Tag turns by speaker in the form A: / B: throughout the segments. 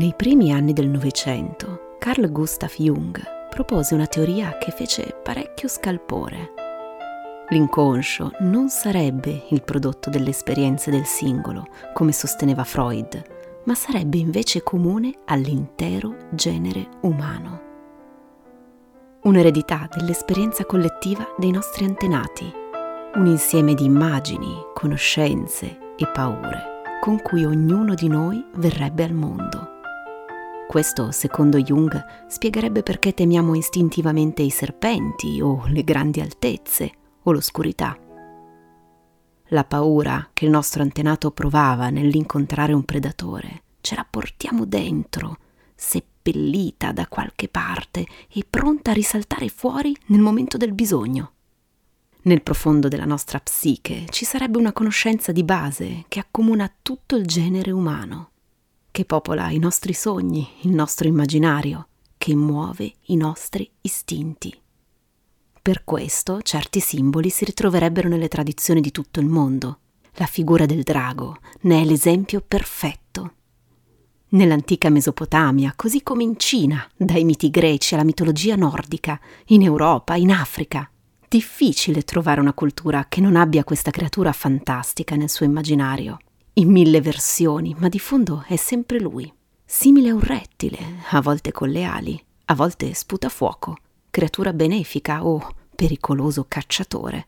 A: Nei primi anni del Novecento, Carl Gustav Jung propose una teoria che fece parecchio scalpore. L'inconscio non sarebbe il prodotto delle esperienze del singolo, come sosteneva Freud, ma sarebbe invece comune all'intero genere umano. Un'eredità dell'esperienza collettiva dei nostri antenati, un insieme di immagini, conoscenze e paure con cui ognuno di noi verrebbe al mondo. Questo, secondo Jung, spiegherebbe perché temiamo istintivamente i serpenti o le grandi altezze o l'oscurità. La paura che il nostro antenato provava nell'incontrare un predatore ce la portiamo dentro, seppellita da qualche parte e pronta a risaltare fuori nel momento del bisogno. Nel profondo della nostra psiche ci sarebbe una conoscenza di base che accomuna tutto il genere umano che popola i nostri sogni, il nostro immaginario, che muove i nostri istinti. Per questo certi simboli si ritroverebbero nelle tradizioni di tutto il mondo. La figura del drago ne è l'esempio perfetto. Nell'antica Mesopotamia, così come in Cina, dai miti greci alla mitologia nordica, in Europa, in Africa. Difficile trovare una cultura che non abbia questa creatura fantastica nel suo immaginario in mille versioni, ma di fondo è sempre lui, simile a un rettile, a volte con le ali, a volte sputa fuoco, creatura benefica o pericoloso cacciatore.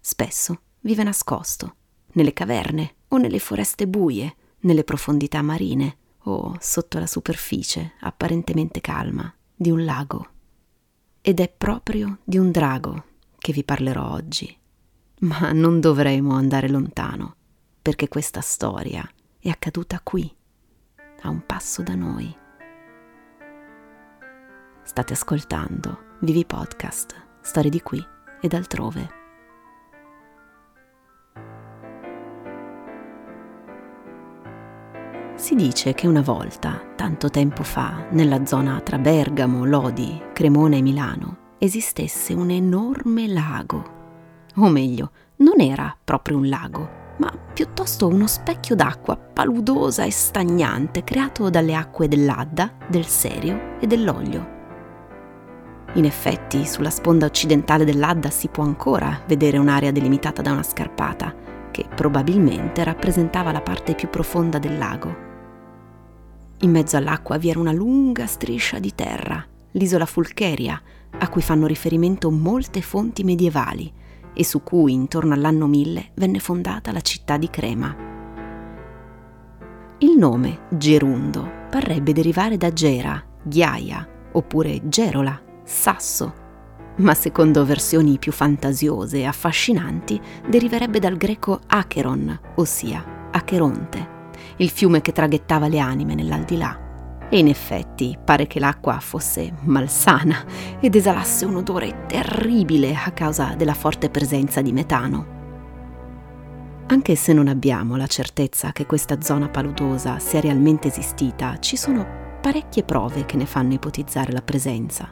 A: Spesso vive nascosto, nelle caverne o nelle foreste buie, nelle profondità marine o sotto la superficie apparentemente calma di un lago. Ed è proprio di un drago che vi parlerò oggi. Ma non dovremo andare lontano perché questa storia è accaduta qui, a un passo da noi. State ascoltando Vivi Podcast, storie di qui e d'altrove. Si dice che una volta, tanto tempo fa, nella zona tra Bergamo, Lodi, Cremona e Milano, esistesse un enorme lago. O meglio, non era proprio un lago, ma piuttosto uno specchio d'acqua paludosa e stagnante creato dalle acque dell'Adda, del Serio e dell'Olio. In effetti, sulla sponda occidentale dell'Adda si può ancora vedere un'area delimitata da una scarpata, che probabilmente rappresentava la parte più profonda del lago. In mezzo all'acqua vi era una lunga striscia di terra, l'isola Fulcheria, a cui fanno riferimento molte fonti medievali, e su cui intorno all'anno 1000 venne fondata la città di Crema. Il nome Gerundo parrebbe derivare da Gera, Ghiaia oppure Gerola, Sasso, ma secondo versioni più fantasiose e affascinanti deriverebbe dal greco Acheron, ossia Acheronte, il fiume che traghettava le anime nell'aldilà e in effetti pare che l'acqua fosse malsana ed esalasse un odore terribile a causa della forte presenza di metano. Anche se non abbiamo la certezza che questa zona paludosa sia realmente esistita, ci sono parecchie prove che ne fanno ipotizzare la presenza.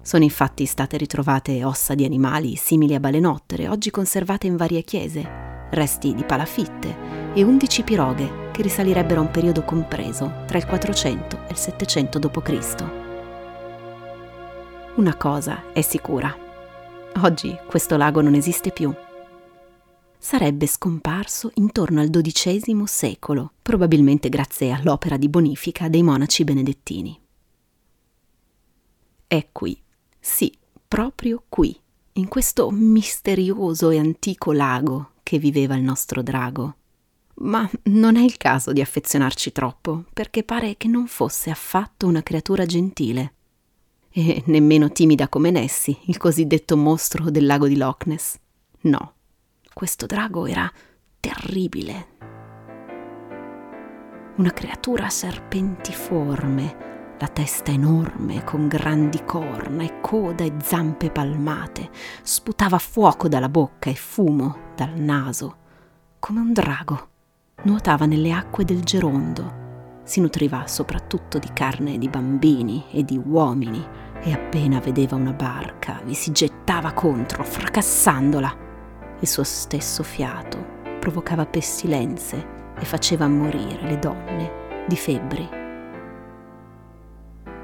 A: Sono infatti state ritrovate ossa di animali simili a balenottere, oggi conservate in varie chiese, resti di palafitte e 11 piroghe che risalirebbero a un periodo compreso tra il 400 e il 700 d.C. Una cosa è sicura. Oggi questo lago non esiste più. Sarebbe scomparso intorno al XII secolo, probabilmente grazie all'opera di bonifica dei monaci benedettini. È qui, sì, proprio qui, in questo misterioso e antico lago che viveva il nostro drago. Ma non è il caso di affezionarci troppo, perché pare che non fosse affatto una creatura gentile. E nemmeno timida come Nessie, il cosiddetto mostro del lago di Loch Ness. No, questo drago era terribile. Una creatura serpentiforme, la testa enorme, con grandi corna e coda e zampe palmate, sputava fuoco dalla bocca e fumo dal naso, come un drago. Nuotava nelle acque del Gerondo, si nutriva soprattutto di carne di bambini e di uomini e appena vedeva una barca vi si gettava contro, fracassandola. Il suo stesso fiato provocava pestilenze e faceva morire le donne di febbri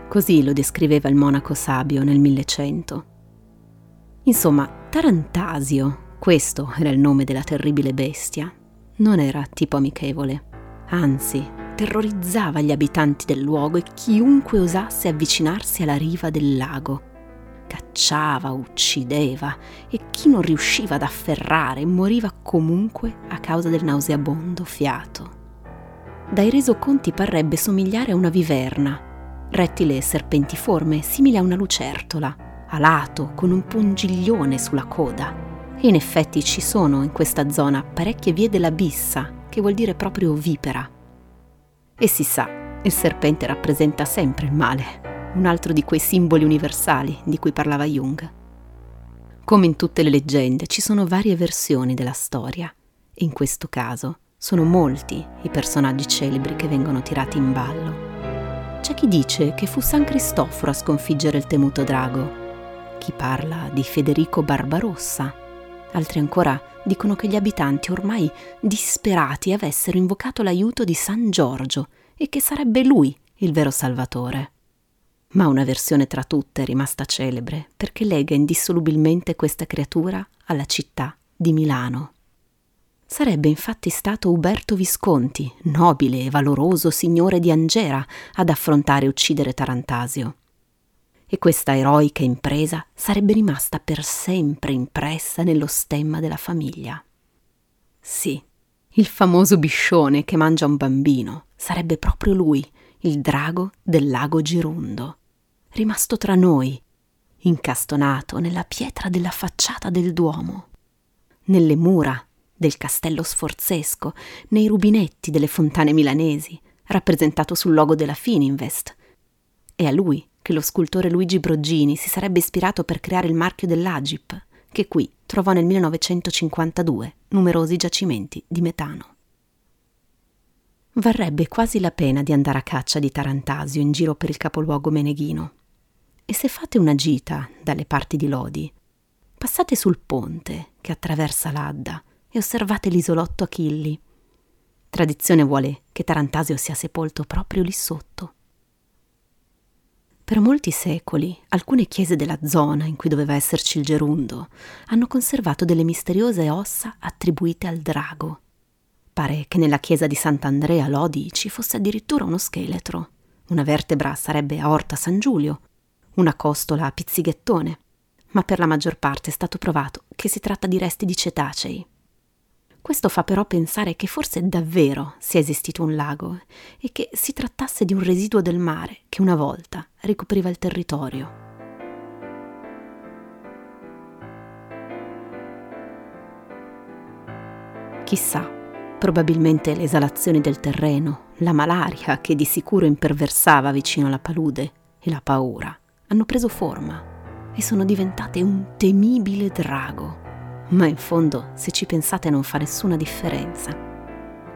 A: Così lo descriveva il monaco Sabio nel 1100. Insomma, Tarantasio, questo era il nome della terribile bestia, non era tipo amichevole. Anzi, terrorizzava gli abitanti del luogo e chiunque osasse avvicinarsi alla riva del lago. Cacciava, uccideva e chi non riusciva ad afferrare moriva comunque a causa del nauseabondo fiato. Dai resoconti parrebbe somigliare a una viverna, rettile serpentiforme simile a una lucertola, alato con un pungiglione sulla coda. E in effetti ci sono in questa zona parecchie vie della bissa, che vuol dire proprio vipera. E si sa, il serpente rappresenta sempre il male, un altro di quei simboli universali di cui parlava Jung. Come in tutte le leggende, ci sono varie versioni della storia e in questo caso sono molti i personaggi celebri che vengono tirati in ballo. C'è chi dice che fu San Cristoforo a sconfiggere il temuto drago, chi parla di Federico Barbarossa, altri ancora dicono che gli abitanti ormai disperati avessero invocato l'aiuto di San Giorgio e che sarebbe lui il vero salvatore. Ma una versione tra tutte è rimasta celebre perché lega indissolubilmente questa creatura alla città di Milano. Sarebbe infatti stato Uberto Visconti, nobile e valoroso signore di Angera, ad affrontare e uccidere Tarantasio e questa eroica impresa sarebbe rimasta per sempre impressa nello stemma della famiglia. Sì, il famoso biscione che mangia un bambino sarebbe proprio lui, il drago del lago Girundo, rimasto tra noi, incastonato nella pietra della facciata del Duomo, nelle mura del castello sforzesco, nei rubinetti delle fontane milanesi, rappresentato sul logo della Fininvest. E a lui che lo scultore Luigi Broggini si sarebbe ispirato per creare il marchio dell'Agip, che qui trovò nel 1952 numerosi giacimenti di metano. Varrebbe quasi la pena di andare a caccia di Tarantasio in giro per il capoluogo meneghino. E se fate una gita dalle parti di Lodi, passate sul ponte che attraversa l'Adda e osservate l'isolotto Achilli. Tradizione vuole che Tarantasio sia sepolto proprio lì sotto. Per molti secoli alcune chiese della zona in cui doveva esserci il gerundo hanno conservato delle misteriose ossa attribuite al drago. Pare che nella chiesa di Sant'Andrea Lodi ci fosse addirittura uno scheletro. Una vertebra sarebbe aorta San Giulio, una costola pizzighettone, ma per la maggior parte è stato provato che si tratta di resti di cetacei. Questo fa però pensare che forse davvero sia esistito un lago e che si trattasse di un residuo del mare che una volta ricopriva il territorio. Chissà, probabilmente le esalazioni del terreno, la malaria che di sicuro imperversava vicino alla palude e la paura hanno preso forma e sono diventate un temibile drago ma in fondo, se ci pensate, non fa nessuna differenza.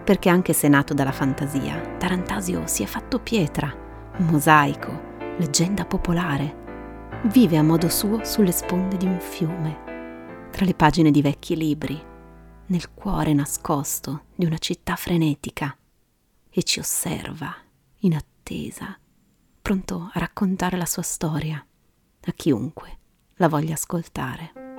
A: Perché anche se nato dalla fantasia, Tarantasio si è fatto pietra, mosaico, leggenda popolare. Vive a modo suo sulle sponde di un fiume, tra le pagine di vecchi libri, nel cuore nascosto di una città frenetica, e ci osserva, in attesa, pronto a raccontare la sua storia a chiunque la voglia ascoltare.